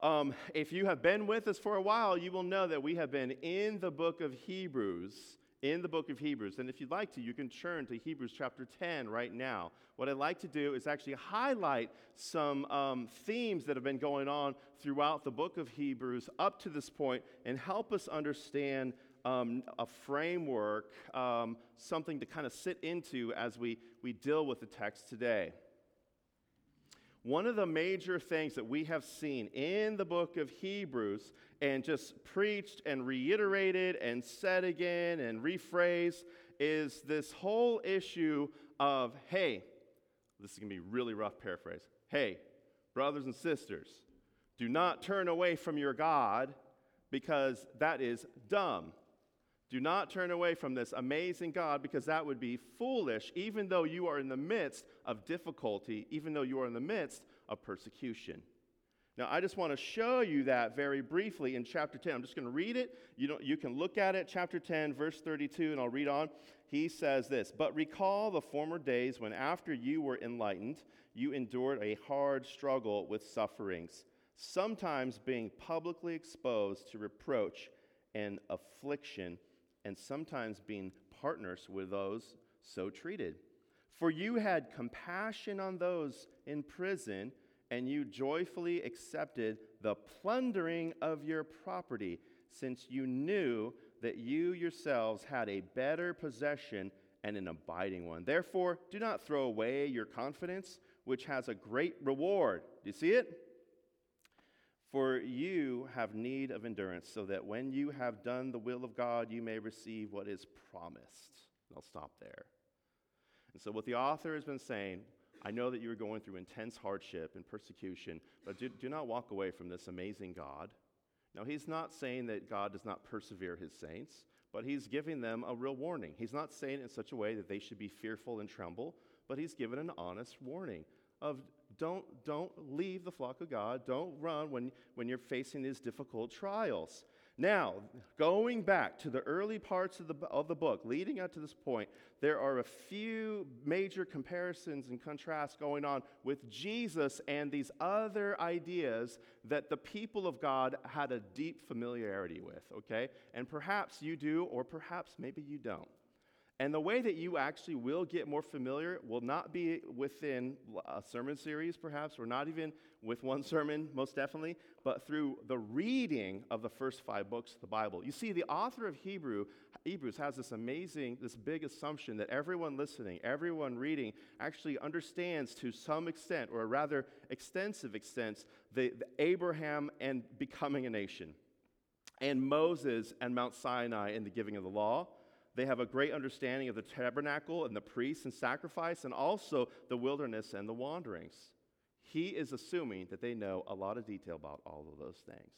Um, if you have been with us for a while, you will know that we have been in the book of Hebrews. In the book of Hebrews. And if you'd like to, you can turn to Hebrews chapter 10 right now. What I'd like to do is actually highlight some um, themes that have been going on throughout the book of Hebrews up to this point and help us understand um, a framework, um, something to kind of sit into as we, we deal with the text today. One of the major things that we have seen in the book of Hebrews and just preached and reiterated and said again and rephrased is this whole issue of hey, this is going to be really rough paraphrase. Hey, brothers and sisters, do not turn away from your God because that is dumb. Do not turn away from this amazing God because that would be foolish, even though you are in the midst of difficulty, even though you are in the midst of persecution. Now, I just want to show you that very briefly in chapter 10. I'm just going to read it. You, you can look at it, chapter 10, verse 32, and I'll read on. He says this But recall the former days when, after you were enlightened, you endured a hard struggle with sufferings, sometimes being publicly exposed to reproach and affliction and sometimes being partners with those so treated. For you had compassion on those in prison, and you joyfully accepted the plundering of your property, since you knew that you yourselves had a better possession and an abiding one. Therefore, do not throw away your confidence, which has a great reward. Do you see it? For you have need of endurance, so that when you have done the will of God, you may receive what is promised. I'll stop there. And so, what the author has been saying, I know that you are going through intense hardship and persecution, but do, do not walk away from this amazing God. Now, he's not saying that God does not persevere his saints, but he's giving them a real warning. He's not saying it in such a way that they should be fearful and tremble, but he's given an honest warning of don't, don't leave the flock of God. Don't run when, when you're facing these difficult trials. Now, going back to the early parts of the, of the book, leading up to this point, there are a few major comparisons and contrasts going on with Jesus and these other ideas that the people of God had a deep familiarity with, okay? And perhaps you do, or perhaps maybe you don't. And the way that you actually will get more familiar will not be within a sermon series, perhaps, or not even with one sermon, most definitely, but through the reading of the first five books of the Bible. You see, the author of Hebrew, Hebrews has this amazing, this big assumption that everyone listening, everyone reading, actually understands to some extent, or a rather extensive extent, the, the Abraham and becoming a nation, and Moses and Mount Sinai and the giving of the law they have a great understanding of the tabernacle and the priests and sacrifice, and also the wilderness and the wanderings. He is assuming that they know a lot of detail about all of those things.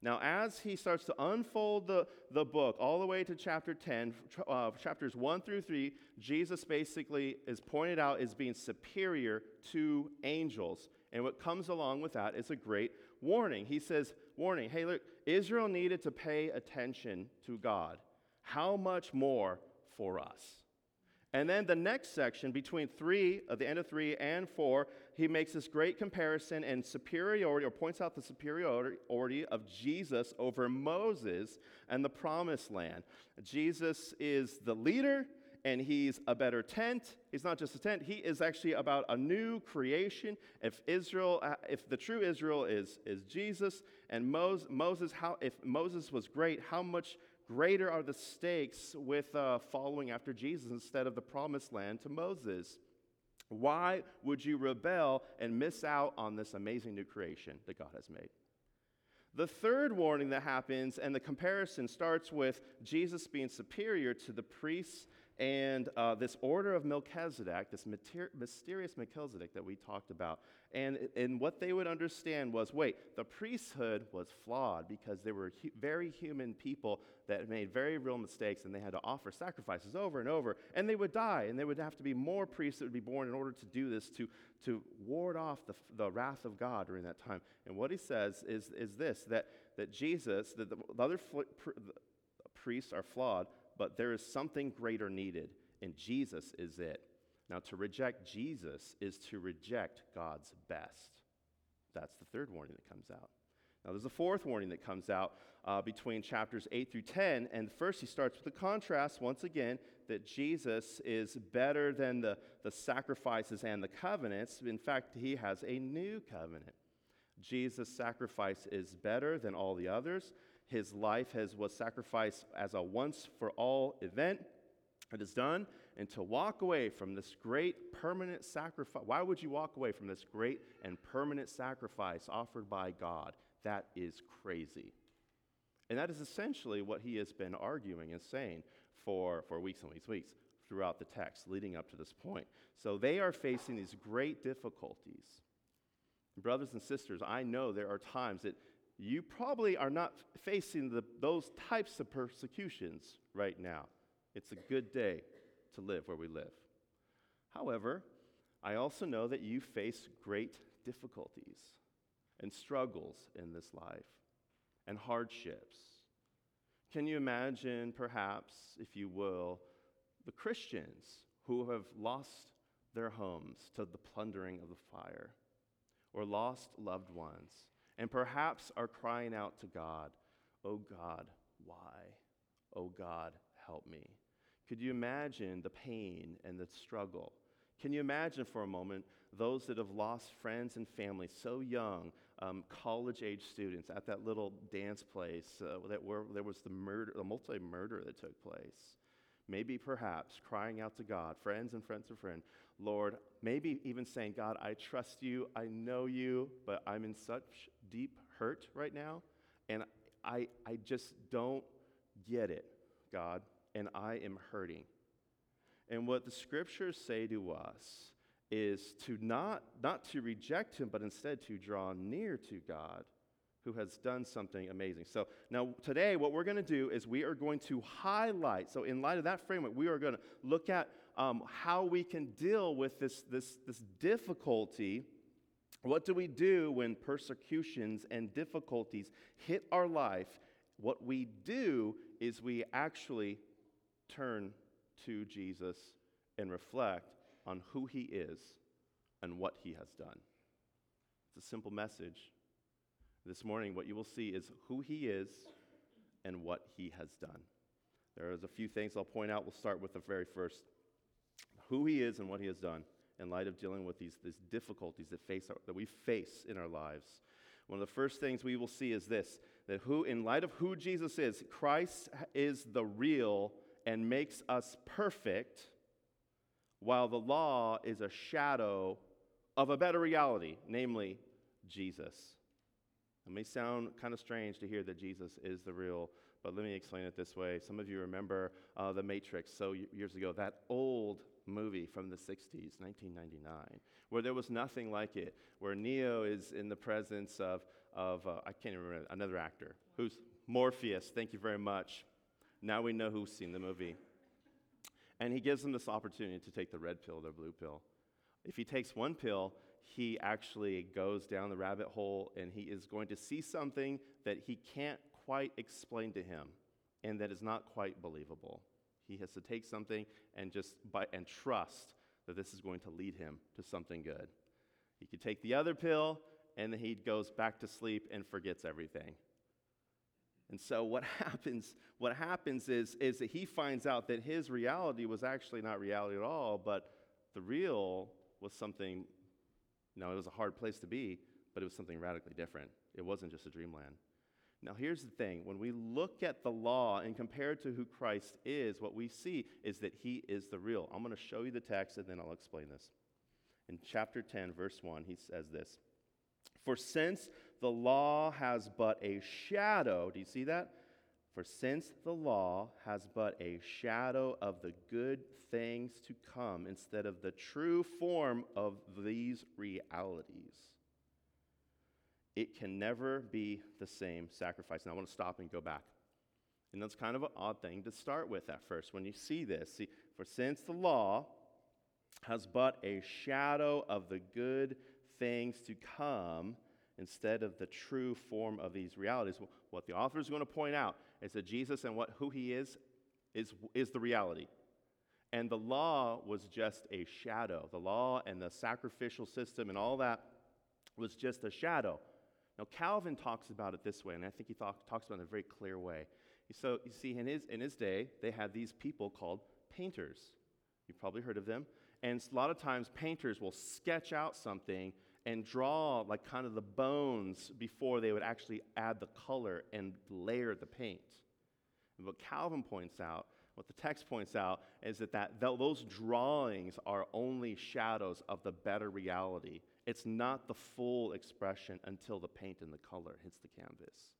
Now, as he starts to unfold the, the book all the way to chapter 10, uh, chapters 1 through 3, Jesus basically is pointed out as being superior to angels. And what comes along with that is a great warning. He says, Warning, hey, look, Israel needed to pay attention to God how much more for us? And then the next section, between three, at the end of three and four, he makes this great comparison and superiority, or points out the superiority of Jesus over Moses and the promised land. Jesus is the leader, and he's a better tent. He's not just a tent, he is actually about a new creation. If Israel, uh, if the true Israel is, is Jesus, and Moses, how, if Moses was great, how much greater are the stakes with uh, following after Jesus instead of the promised land to Moses. Why would you rebel and miss out on this amazing new creation that God has made? The third warning that happens, and the comparison starts with Jesus being superior to the priests and uh, this order of Melchizedek, this mysterious Melchizedek that we talked about. And, and what they would understand was wait, the priesthood was flawed because they were hu- very human people that made very real mistakes and they had to offer sacrifices over and over. And they would die, and there would have to be more priests that would be born in order to do this, to, to ward off the, the wrath of God during that time. And what he says is, is this that, that Jesus, that the, the other fl- pr- the priests are flawed but there is something greater needed, and Jesus is it. Now, to reject Jesus is to reject God's best. That's the third warning that comes out. Now, there's a fourth warning that comes out uh, between chapters 8 through 10. And first, he starts with the contrast, once again, that Jesus is better than the, the sacrifices and the covenants. In fact, he has a new covenant. Jesus' sacrifice is better than all the others. His life has, was sacrificed as a once for all event. It is done. And to walk away from this great permanent sacrifice, why would you walk away from this great and permanent sacrifice offered by God? That is crazy. And that is essentially what he has been arguing and saying for, for weeks and weeks and weeks throughout the text leading up to this point. So they are facing these great difficulties. Brothers and sisters, I know there are times that you probably are not facing the, those types of persecutions right now. It's a good day to live where we live. However, I also know that you face great difficulties and struggles in this life and hardships. Can you imagine, perhaps, if you will, the Christians who have lost their homes to the plundering of the fire, or lost loved ones, and perhaps are crying out to God, Oh God, why? Oh God, help me. Could you imagine the pain and the struggle? Can you imagine for a moment those that have lost friends and family so young, um, college age students at that little dance place uh, that where there was the murder, the multi murder that took place? Maybe perhaps crying out to God, friends and friends of friend, Lord, maybe even saying, God, I trust you, I know you, but I'm in such deep hurt right now, and I, I just don't get it, God, and I am hurting. And what the scriptures say to us is to not, not to reject him, but instead to draw near to God who has done something amazing. So now today, what we're going to do is we are going to highlight. So in light of that framework, we are going to look at um, how we can deal with this, this, this difficulty. What do we do when persecutions and difficulties hit our life? What we do is we actually turn to Jesus and reflect on who he is and what he has done. It's a simple message. This morning, what you will see is who he is and what he has done. There is a few things I'll point out. We'll start with the very first who he is and what he has done in light of dealing with these, these difficulties that, face our, that we face in our lives. One of the first things we will see is this that who, in light of who Jesus is, Christ is the real and makes us perfect, while the law is a shadow of a better reality, namely Jesus. It may sound kind of strange to hear that Jesus is the real, but let me explain it this way. Some of you remember uh, The Matrix, so years ago, that old movie from the 60s, 1999, where there was nothing like it, where Neo is in the presence of, of uh, I can't even remember, another actor, who's Morpheus, thank you very much. Now we know who's seen the movie. And he gives him this opportunity to take the red pill the blue pill. If he takes one pill, he actually goes down the rabbit hole and he is going to see something that he can't quite explain to him and that is not quite believable. He has to take something and just and trust that this is going to lead him to something good. He could take the other pill and then he goes back to sleep and forgets everything. And so what happens, what happens is, is that he finds out that his reality was actually not reality at all, but the real was something, now it was a hard place to be, but it was something radically different. It wasn't just a dreamland. Now, here's the thing when we look at the law and compare it to who Christ is, what we see is that he is the real. I'm going to show you the text and then I'll explain this. In chapter 10, verse 1, he says this For since the law has but a shadow, do you see that? For since the law has but a shadow of the good things to come instead of the true form of these realities, it can never be the same sacrifice. Now I want to stop and go back. And that's kind of an odd thing to start with at first when you see this. See, for since the law has but a shadow of the good things to come, instead of the true form of these realities. What the author is going to point out is that Jesus and what, who he is, is, is the reality. And the law was just a shadow. The law and the sacrificial system and all that was just a shadow. Now, Calvin talks about it this way, and I think he talk, talks about it in a very clear way. So, you see, in his, in his day, they had these people called painters. You've probably heard of them. And a lot of times, painters will sketch out something and draw like kind of the bones before they would actually add the color and layer the paint. And what Calvin points out, what the text points out, is that, that those drawings are only shadows of the better reality. It's not the full expression until the paint and the color hits the canvas.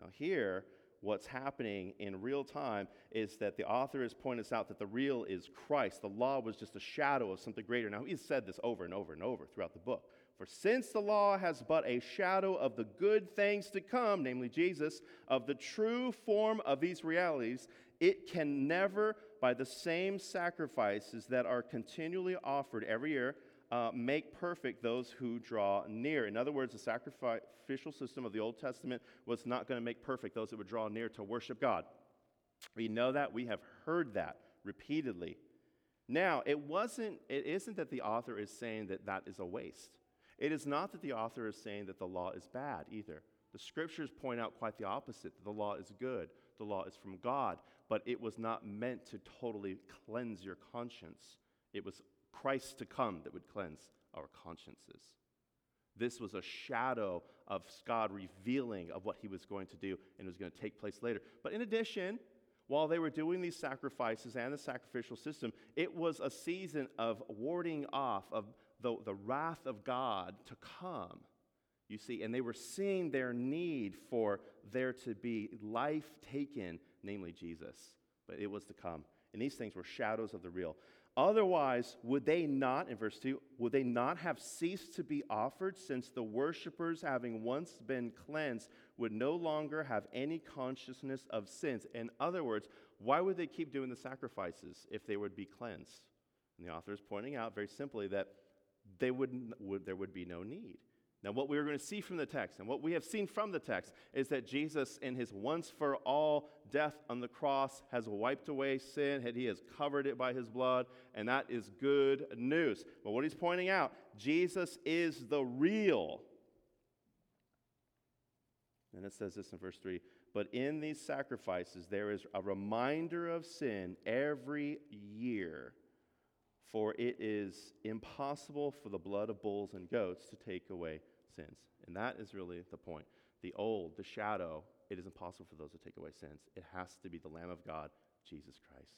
Now, here, what's happening in real time is that the author has pointed us out that the real is Christ. The law was just a shadow of something greater. Now, he's said this over and over and over throughout the book. For since the law has but a shadow of the good things to come, namely Jesus, of the true form of these realities, it can never, by the same sacrifices that are continually offered every year, uh, make perfect those who draw near. In other words, the sacrificial system of the Old Testament was not going to make perfect those that would draw near to worship God. We know that. We have heard that repeatedly. Now, it wasn't, it isn't that the author is saying that that is a waste. It is not that the author is saying that the law is bad either. The scriptures point out quite the opposite that the law is good, the law is from God, but it was not meant to totally cleanse your conscience. It was Christ to come that would cleanse our consciences. This was a shadow of God revealing of what he was going to do and was going to take place later. But in addition, while they were doing these sacrifices and the sacrificial system, it was a season of warding off of the, the wrath of God to come. You see, and they were seeing their need for there to be life taken, namely Jesus. But it was to come. And these things were shadows of the real. Otherwise, would they not, in verse 2, would they not have ceased to be offered, since the worshippers, having once been cleansed, would no longer have any consciousness of sins? In other words, why would they keep doing the sacrifices if they would be cleansed? And the author is pointing out very simply that they would, would, there would be no need. Now, what we are going to see from the text, and what we have seen from the text, is that Jesus, in his once for all death on the cross, has wiped away sin, and he has covered it by his blood, and that is good news. But what he's pointing out, Jesus is the real. And it says this in verse 3 But in these sacrifices, there is a reminder of sin every year. For it is impossible for the blood of bulls and goats to take away sins. And that is really the point. The old, the shadow, it is impossible for those to take away sins. It has to be the Lamb of God, Jesus Christ.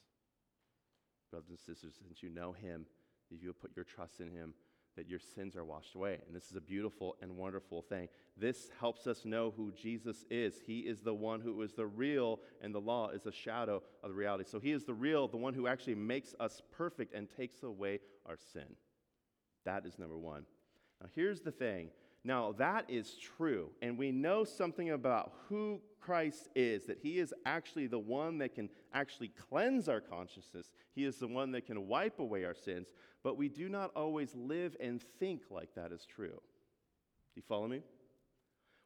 Brothers and sisters, since you know him, if you put your trust in him, that your sins are washed away. And this is a beautiful and wonderful thing. This helps us know who Jesus is. He is the one who is the real, and the law is a shadow of the reality. So he is the real, the one who actually makes us perfect and takes away our sin. That is number one. Now, here's the thing now, that is true, and we know something about who Christ is that he is actually the one that can actually cleanse our consciousness. He is the one that can wipe away our sins, but we do not always live and think like that is true. Do you follow me?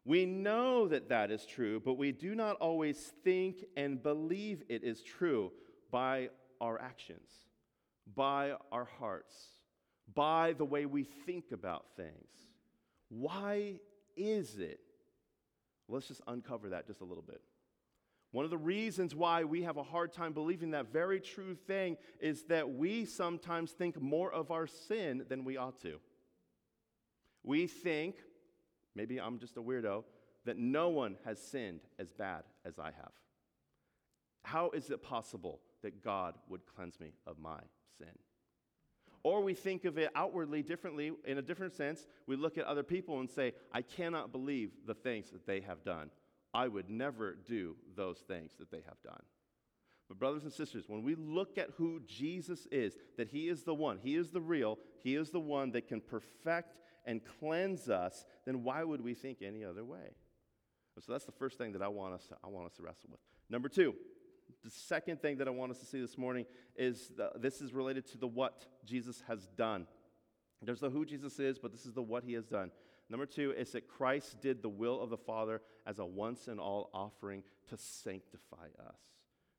We know that that is true, but we do not always think and believe it is true by our actions, by our hearts, by the way we think about things. Why is it? Let's just uncover that just a little bit. One of the reasons why we have a hard time believing that very true thing is that we sometimes think more of our sin than we ought to. We think, maybe I'm just a weirdo, that no one has sinned as bad as I have. How is it possible that God would cleanse me of my sin? Or we think of it outwardly differently, in a different sense. We look at other people and say, I cannot believe the things that they have done. I would never do those things that they have done. But, brothers and sisters, when we look at who Jesus is, that He is the one, He is the real, He is the one that can perfect and cleanse us, then why would we think any other way? So that's the first thing that I want us to, I want us to wrestle with. Number two, the second thing that I want us to see this morning is the, this is related to the what Jesus has done. There's the who Jesus is, but this is the what he has done. Number two is that Christ did the will of the Father as a once and all offering to sanctify us.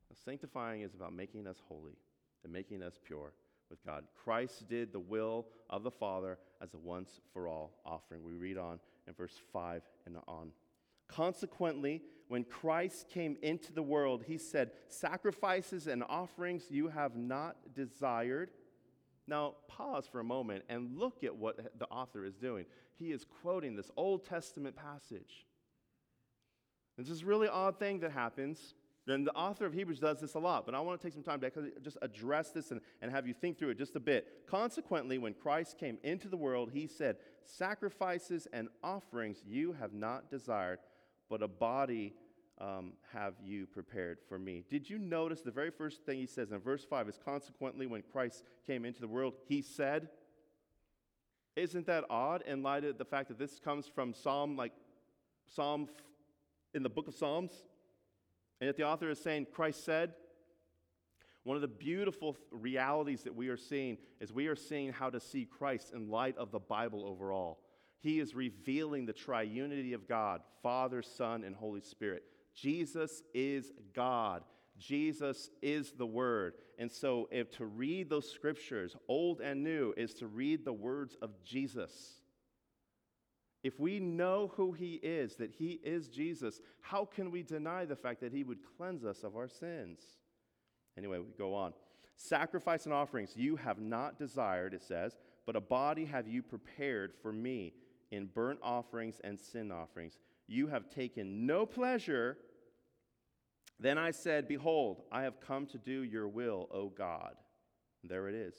Now, sanctifying is about making us holy and making us pure with God. Christ did the will of the Father as a once for all offering. We read on in verse 5 and on. Consequently, when Christ came into the world, he said, Sacrifices and offerings you have not desired. Now, pause for a moment and look at what the author is doing. He is quoting this Old Testament passage. This is a really odd thing that happens. And the author of Hebrews does this a lot, but I want to take some time to just address this and, and have you think through it just a bit. Consequently, when Christ came into the world, he said, Sacrifices and offerings you have not desired, but a body um, have you prepared for me. Did you notice the very first thing he says in verse 5 is consequently, when Christ came into the world, he said, Isn't that odd in light of the fact that this comes from Psalm, like Psalm in the book of Psalms? And yet the author is saying, Christ said, one of the beautiful realities that we are seeing is we are seeing how to see Christ in light of the Bible overall. He is revealing the triunity of God, Father, Son, and Holy Spirit. Jesus is God. Jesus is the Word. And so, if to read those scriptures, old and new, is to read the words of Jesus. If we know who He is, that He is Jesus, how can we deny the fact that He would cleanse us of our sins? Anyway, we go on. Sacrifice and offerings you have not desired, it says, but a body have you prepared for me in burnt offerings and sin offerings. You have taken no pleasure. Then I said, Behold, I have come to do your will, O God. And there it is.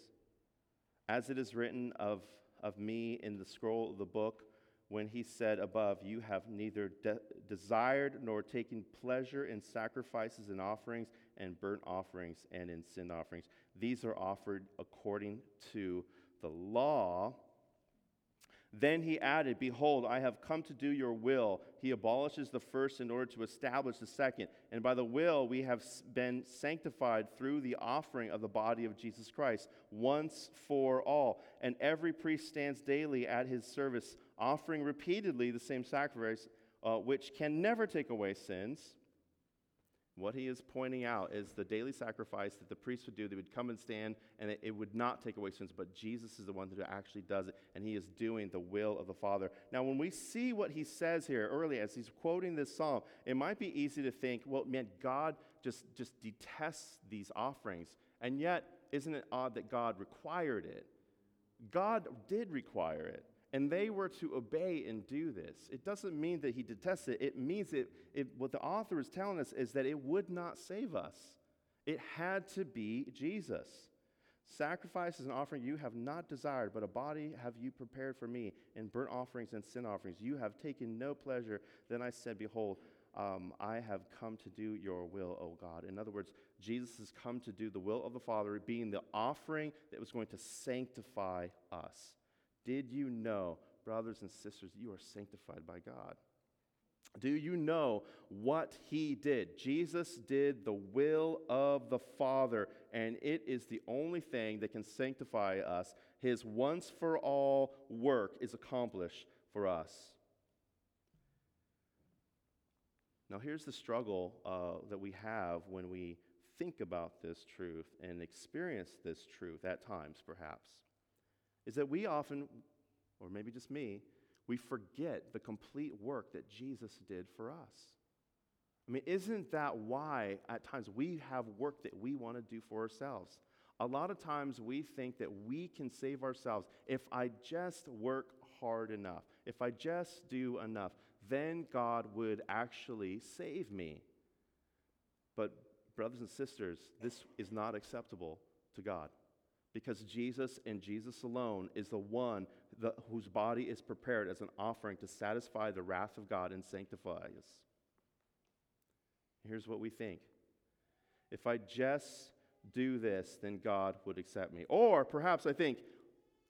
As it is written of, of me in the scroll of the book, when he said above, You have neither de- desired nor taken pleasure in sacrifices and offerings and burnt offerings and in sin offerings. These are offered according to the law then he added, Behold, I have come to do your will. He abolishes the first in order to establish the second. And by the will, we have been sanctified through the offering of the body of Jesus Christ, once for all. And every priest stands daily at his service, offering repeatedly the same sacrifice, uh, which can never take away sins. What he is pointing out is the daily sacrifice that the priest would do. They would come and stand, and it, it, would not take away sins, but Jesus is the one who actually does it, and he is doing the will of the Father. Now, when we see what he says here early as he's quoting this psalm, it might be easy to think, well, man, God just, just detests these offerings. And yet, isn't it odd that God required it? God did require it and they were to obey and do this. It doesn't mean that he detests it. It means that it, what the author is telling us is that it would not save us. It had to be Jesus. Sacrifices and offering you have not desired, but a body have you prepared for me. In burnt offerings and sin offerings you have taken no pleasure. Then I said, Behold, um, I have come to do your will, O God. In other words, Jesus has come to do the will of the Father, being the offering that was going to sanctify us. Did you know, brothers and sisters, you are sanctified by God? Do you know what he did? Jesus did the will of the Father, and it is the only thing that can sanctify us. His once for all work is accomplished for us. Now, here's the struggle uh, that we have when we think about this truth and experience this truth at times, perhaps is that we often, or maybe just me, we forget the complete work that Jesus did for us. I mean, isn't that why at times we have work that we want to do for ourselves? A lot of times we think that we can save ourselves if I just work hard enough, if I just do enough, then God would actually save me. But, brothers and sisters, this is not acceptable to God because Jesus and Jesus alone is the one whose body is prepared as an offering to satisfy the wrath of God and sanctify us. Here's what we think if I just do this, then God would accept me. Or perhaps I think,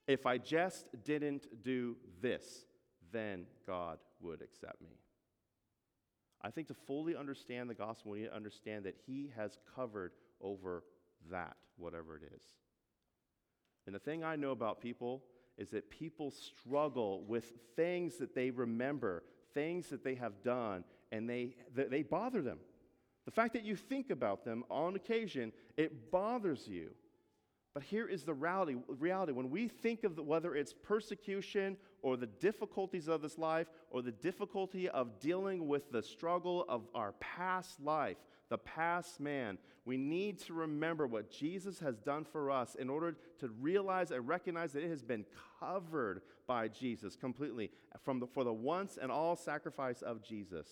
if I just didn't do this, then God would accept me. I think to fully understand the gospel, we need to understand that He has covered over that, whatever it is. And the thing I know about people is that people struggle with things that they remember, things that they have done, and they, they bother them. The fact that you think about them on occasion, it bothers you. But here is the reality. reality. When we think of the, whether it's persecution or the difficulties of this life or the difficulty of dealing with the struggle of our past life, the past man, we need to remember what Jesus has done for us in order to realize and recognize that it has been covered by Jesus completely from the, for the once and all sacrifice of Jesus.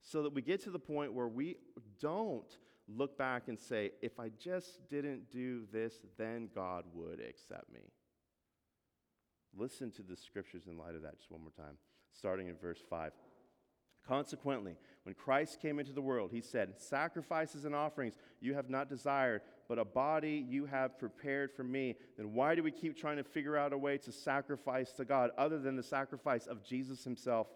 So that we get to the point where we don't look back and say, if I just didn't do this, then God would accept me. Listen to the scriptures in light of that just one more time, starting in verse 5. Consequently, when Christ came into the world, he said, Sacrifices and offerings you have not desired, but a body you have prepared for me. Then why do we keep trying to figure out a way to sacrifice to God other than the sacrifice of Jesus himself?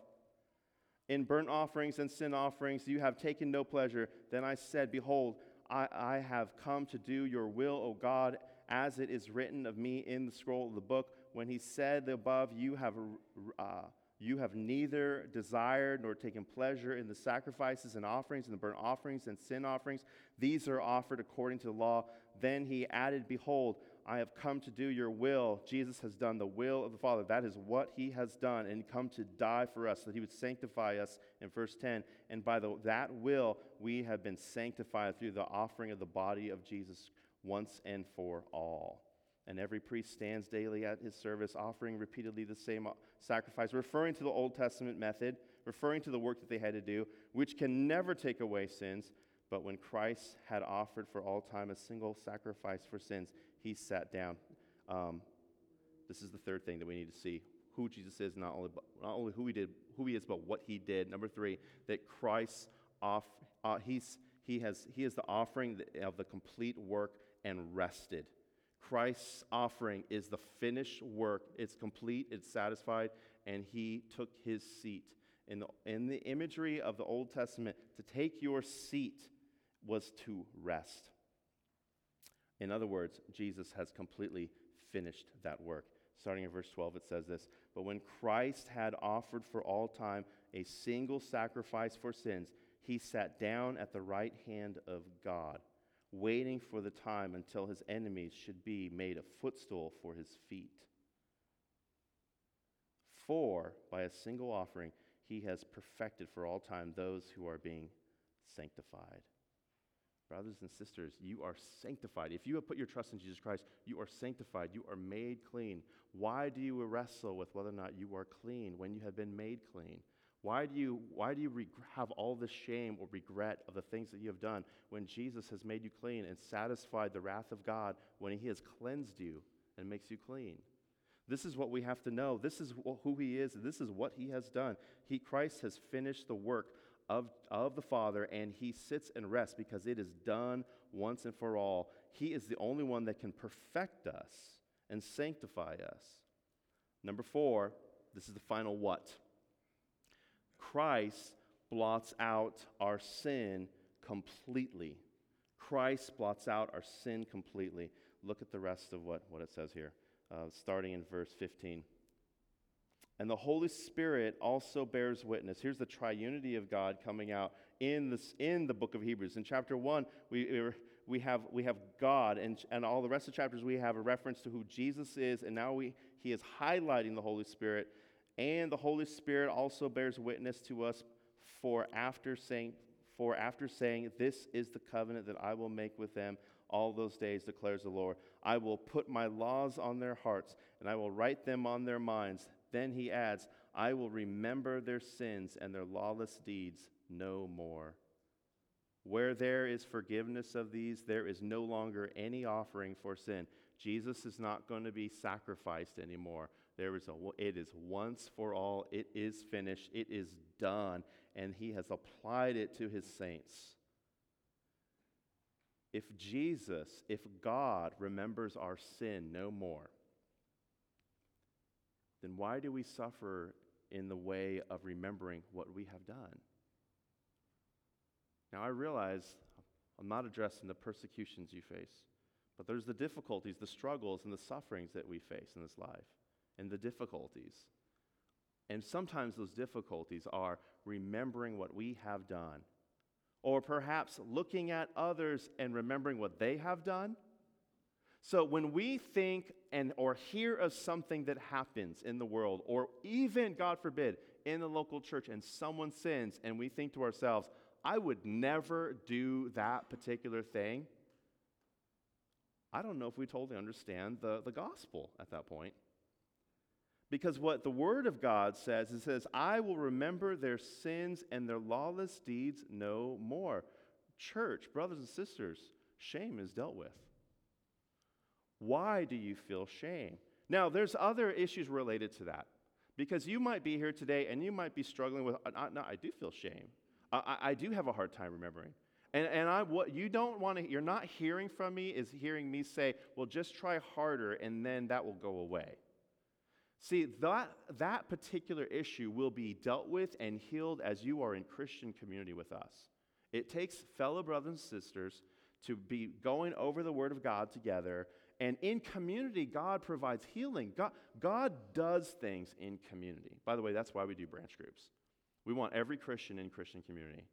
In burnt offerings and sin offerings you have taken no pleasure. Then I said, Behold, I, I have come to do your will, O God, as it is written of me in the scroll of the book. When he said the above, you have, uh, you have neither desired nor taken pleasure in the sacrifices and offerings and the burnt offerings and sin offerings. These are offered according to the law. Then he added, Behold, I have come to do your will. Jesus has done the will of the Father. That is what he has done and come to die for us, that he would sanctify us in verse 10. And by the, that will, we have been sanctified through the offering of the body of Jesus once and for all. And every priest stands daily at his service, offering repeatedly the same sacrifice, referring to the Old Testament method, referring to the work that they had to do, which can never take away sins. But when Christ had offered for all time a single sacrifice for sins, he sat down. Um, this is the third thing that we need to see who Jesus is, not only, not only who he did, who he is, but what he did. Number three, that Christ off, uh, he's, he has he is the offering of the complete work and rested. Christ's offering is the finished work. It's complete, it's satisfied, and he took his seat. In the, in the imagery of the Old Testament, to take your seat was to rest. In other words, Jesus has completely finished that work. Starting in verse 12, it says this But when Christ had offered for all time a single sacrifice for sins, he sat down at the right hand of God, waiting for the time until his enemies should be made a footstool for his feet. For by a single offering, he has perfected for all time those who are being sanctified. Brothers and sisters, you are sanctified. If you have put your trust in Jesus Christ, you are sanctified. You are made clean. Why do you wrestle with whether or not you are clean when you have been made clean? Why do you, why do you reg- have all this shame or regret of the things that you have done when Jesus has made you clean and satisfied the wrath of God when he has cleansed you and makes you clean? This is what we have to know. This is who he is. This is what he has done. He, Christ has finished the work of, of the Father, and he sits and rests because it is done once and for all. He is the only one that can perfect us and sanctify us. Number four, this is the final what. Christ blots out our sin completely. Christ blots out our sin completely. Look at the rest of what, what it says here, uh, starting in verse 15. And the Holy Spirit also bears witness. Here's the triunity of God coming out in, this, in the book of Hebrews. In chapter 1, we, we, have, we have God, and, and all the rest of the chapters, we have a reference to who Jesus is, and now we, he is highlighting the Holy Spirit. And the Holy Spirit also bears witness to us for after saying, for after saying, This is the covenant that I will make with them all those days, declares the Lord. I will put my laws on their hearts, and I will write them on their minds. Then he adds, I will remember their sins and their lawless deeds no more. Where there is forgiveness of these, there is no longer any offering for sin. Jesus is not going to be sacrificed anymore. There is a, it is once for all. It is finished. It is done. And he has applied it to his saints. If Jesus, if God remembers our sin no more, then why do we suffer in the way of remembering what we have done? Now, I realize I'm not addressing the persecutions you face, but there's the difficulties, the struggles, and the sufferings that we face in this life, and the difficulties. And sometimes those difficulties are remembering what we have done, or perhaps looking at others and remembering what they have done So when we think and or hear of something that happens in the world, or even, God forbid, in the local church, and someone sins, and we think to ourselves, I would never do that particular thing. I don't know if we totally understand the, the gospel at that point. Because what the Word of God says, it says, I will remember their sins and their lawless deeds no more. Church, brothers and sisters, shame is dealt with. Why do you feel shame? Now, there's other issues related to that. Because you might be here today and you might be struggling with, uh, no, I do feel shame. I, I do have a hard time remembering. And, and I, what you don't want to, you're not hearing from me is hearing me say, well, just try harder and then that will go away. See, that, that particular issue will be dealt with and healed as you are in Christian community with us. It takes fellow brothers and sisters to be going over the Word of God together. And in community, God provides healing. God, God does things in community. By the way, that's why we do branch groups. We want every Christian in Christian community.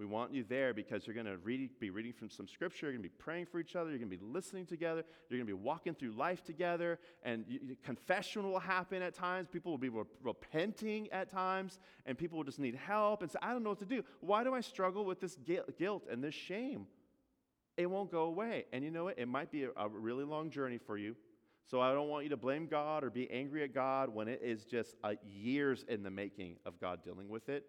We want you there because you're going to read, be reading from some scripture. You're going to be praying for each other. You're going to be listening together. You're going to be walking through life together. And you, confession will happen at times. People will be re- repenting at times. And people will just need help and say, I don't know what to do. Why do I struggle with this guilt and this shame? It won't go away. And you know what? It might be a, a really long journey for you. So I don't want you to blame God or be angry at God when it is just uh, years in the making of God dealing with it.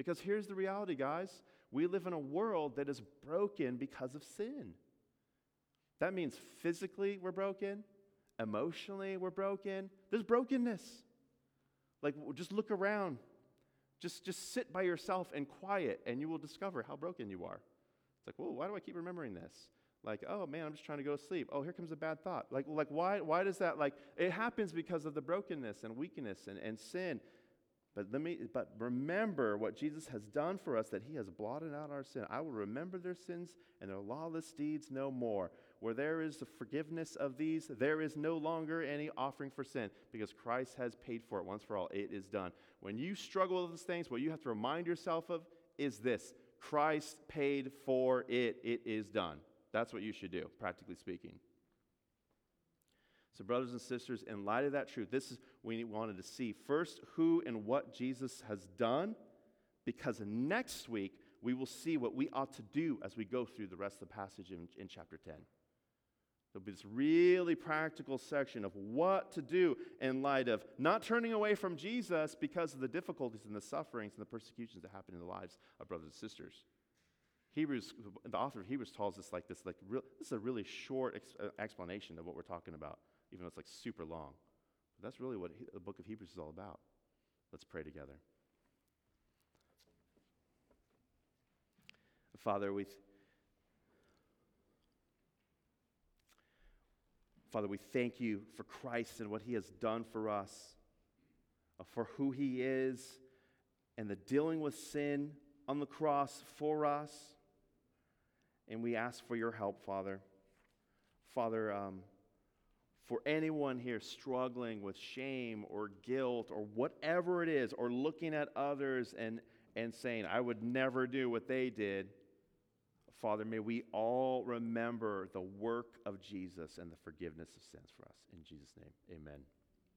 Because here's the reality, guys we live in a world that is broken because of sin. That means physically we're broken, emotionally we're broken. There's brokenness. Like, just look around. Just, just sit by yourself and quiet, and you will discover how broken you are. It's like, whoa, why do I keep remembering this? Like, oh man, I'm just trying to go to sleep. Oh, here comes a bad thought. Like, like why, why does that, like, it happens because of the brokenness and weakness and, and sin. But let me but remember what Jesus has done for us that he has blotted out our sin. I will remember their sins and their lawless deeds no more. Where there is the forgiveness of these, there is no longer any offering for sin because Christ has paid for it once for all. It is done. When you struggle with these things, what you have to remind yourself of is this Christ paid for it. It is done. That's what you should do, practically speaking. So, brothers and sisters, in light of that truth, this is we wanted to see first who and what Jesus has done, because next week we will see what we ought to do as we go through the rest of the passage in, in chapter 10. There'll be this really practical section of what to do in light of not turning away from Jesus because of the difficulties and the sufferings and the persecutions that happen in the lives of brothers and sisters. Hebrews, the author of Hebrews tells us like this, like real, this is a really short ex- uh, explanation of what we're talking about even though it's like super long. But that's really what he, the book of Hebrews is all about. Let's pray together. Father, we. Th- Father, we thank you for Christ and what he has done for us, uh, for who he is, and the dealing with sin on the cross for us. And we ask for your help, Father. Father, um, for anyone here struggling with shame or guilt or whatever it is, or looking at others and, and saying, I would never do what they did, Father, may we all remember the work of Jesus and the forgiveness of sins for us. In Jesus' name, amen.